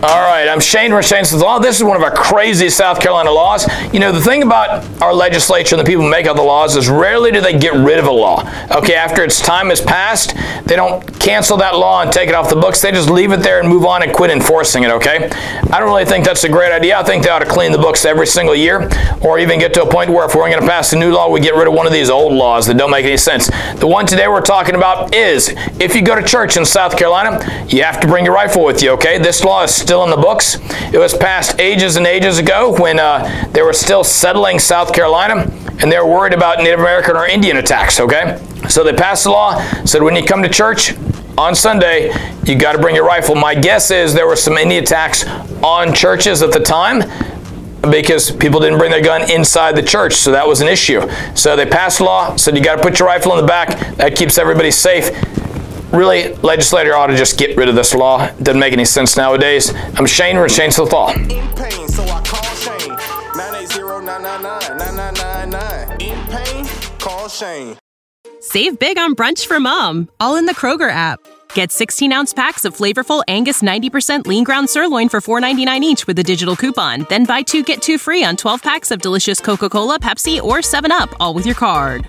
All right, I'm Shane from Shane's Law. Oh, this is one of our crazy South Carolina laws. You know, the thing about our legislature and the people who make up the laws is rarely do they get rid of a law. Okay, after its time has passed, they don't cancel that law and take it off the books. They just leave it there and move on and quit enforcing it, okay? I don't really think that's a great idea. I think they ought to clean the books every single year or even get to a point where if we're going to pass a new law, we get rid of one of these old laws that don't make any sense. The one today we're talking about is if you go to church in South Carolina, you have to bring your rifle with you, okay? This law is still in the books. It was passed ages and ages ago when uh, they were still settling South Carolina and they were worried about Native American or Indian attacks, okay? So they passed the law, said when you come to church on Sunday, you got to bring your rifle. My guess is there were some Indian attacks on churches at the time because people didn't bring their gun inside the church, so that was an issue. So they passed a law, said you got to put your rifle in the back. That keeps everybody safe really, legislator ought to just get rid of this law. It doesn't make any sense nowadays. I'm Shane from Shane's the Law. In pain, so I call Shane. 980-999-9999. In pain, call Shane. Save big on brunch for mom, all in the Kroger app. Get 16 ounce packs of flavorful Angus 90% lean ground sirloin for $4.99 each with a digital coupon. Then buy two get two free on 12 packs of delicious Coca Cola, Pepsi, or 7UP, all with your card.